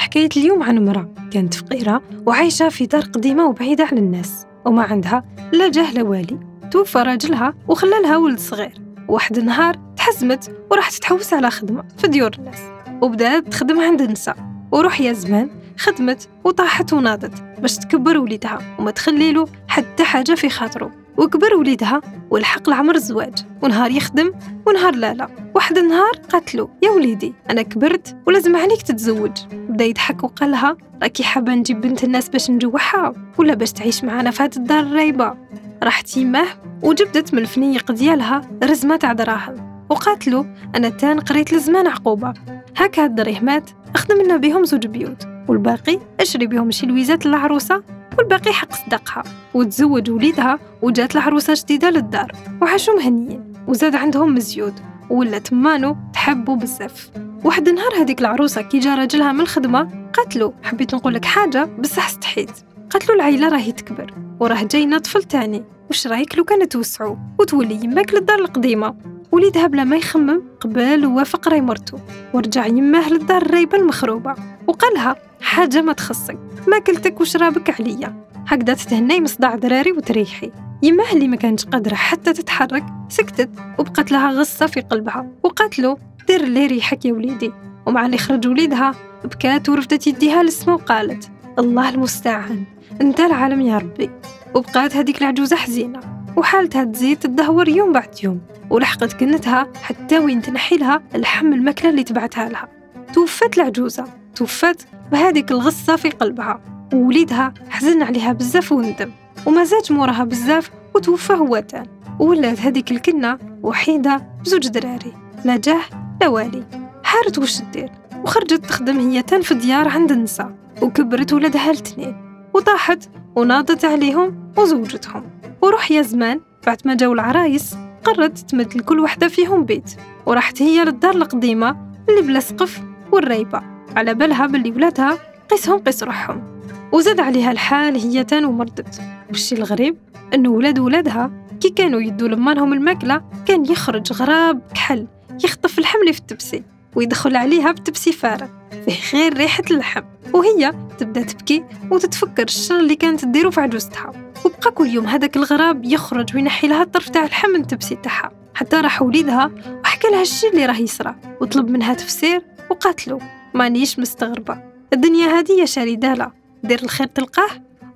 حكاية اليوم عن امرأة كانت فقيرة وعايشة في دار قديمة وبعيدة عن الناس وما عندها لا جاه لا والي. توفى راجلها وخلى لها ولد صغير. واحد النهار تحزمت وراحت تحوس على خدمة في ديور الناس وبدأت تخدم عند النساء. وروح يا زمان خدمت وطاحت وناضت باش تكبر وليدها وما تخليلو حتى حاجة في خاطرو وكبر وليدها ولحق العمر الزواج ونهار يخدم ونهار لا لا. واحد النهار قاتلو يا وليدي أنا كبرت ولازم عليك تتزوج. بدا يضحك وقالها راكي حابه نجيب بنت الناس باش نجوعها ولا باش تعيش معنا في هاد الدار الرايبه راحت يماه وجبدت من الفنيق ديالها رزمة تاع دراهم. وقاتلو أنا تان قريت لزمان عقوبة. هاك هاد الدريهمات أخدم لنا بهم زوج بيوت. والباقي أشري بهم شي لويزات للعروسة والباقي حق صدقها وتزوج وليدها وجات العروسة جديدة للدار. وعاشوا مهنيين. وزاد عندهم مزيود. ولات مانو تحبوا بزاف. واحد النهار هذيك العروسة كي جا راجلها من الخدمة قالت له حبيت نقول لك حاجة بصح استحيت. قالت له العيلة راهي تكبر وراه جاينا طفل تاني. وش رايك لو كان توسعوا وتولي يماك للدار القديمة؟ وليدها بلا ما يخمم قبل ووافق راي مرتو. ورجع يماه للدار الرايبة المخروبة. وقالها حاجة ما تخصك. ماكلتك وشرابك عليا. هكذا تتهني مصدع دراري وتريحي. يماه اللي ما كانتش قادرة حتى تتحرك سكتت وبقت لها غصة في قلبها. وقالت له دير اللي يريحك يا وليدي. ومع اللي خرج وليدها بكات ورفدت يديها للسما وقالت الله المستعان أنت العالم يا ربي. وبقات هذيك العجوزة حزينة. وحالتها تزيد تدهور يوم بعد يوم. ولحقت كنتها حتى وين تنحي لها الحم الماكلة اللي تبعتها لها. توفت العجوزة توفت بهذيك الغصة في قلبها. ووليدها حزن عليها بزاف وندم. وما زادش موراها بزاف وتوفى هو تان وولات هذيك الكنة وحيدة بزوج دراري لا جاه لا والي حارت وش دير؟ وخرجت تخدم هي تان في ديار عند النساء. وكبرت ولدها الاثنين وطاحت وناضت عليهم وزوجتهم. وروح يا زمان بعد ما جاو العرايس قررت تمد لكل وحدة فيهم بيت. وراحت هي للدار القديمة اللي بلا سقف والريبة. على بالها باللي ولادها قيسهم قيس روحهم. وزاد عليها الحال هي تان ومرضت والشي الغريب إنه ولاد ولادها كي كانوا يدوا لمانهم الماكلة كان يخرج غراب كحل يخطف الحمل في التبسي ويدخل عليها بتبسي فارغ فيه غير ريحة اللحم. وهي تبدأ تبكي وتتفكر الشر اللي كانت تديرو في عجوزتها. وبقى كل يوم هذاك الغراب يخرج وينحي لها الطرف تاع اللحم من التبسي تاعها. حتى راح وليدها وحكى لها الشي اللي راه يصرى وطلب منها تفسير وقاتلو. مانيش مستغربة. الدنيا يا شريدالة دير الخير تلقاه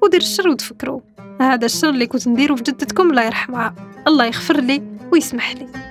ودير الشر وتفكرو. هذا الشر اللي كنت نديرو في جدتكم الله يرحمها. الله يغفر لي ويسمح لي.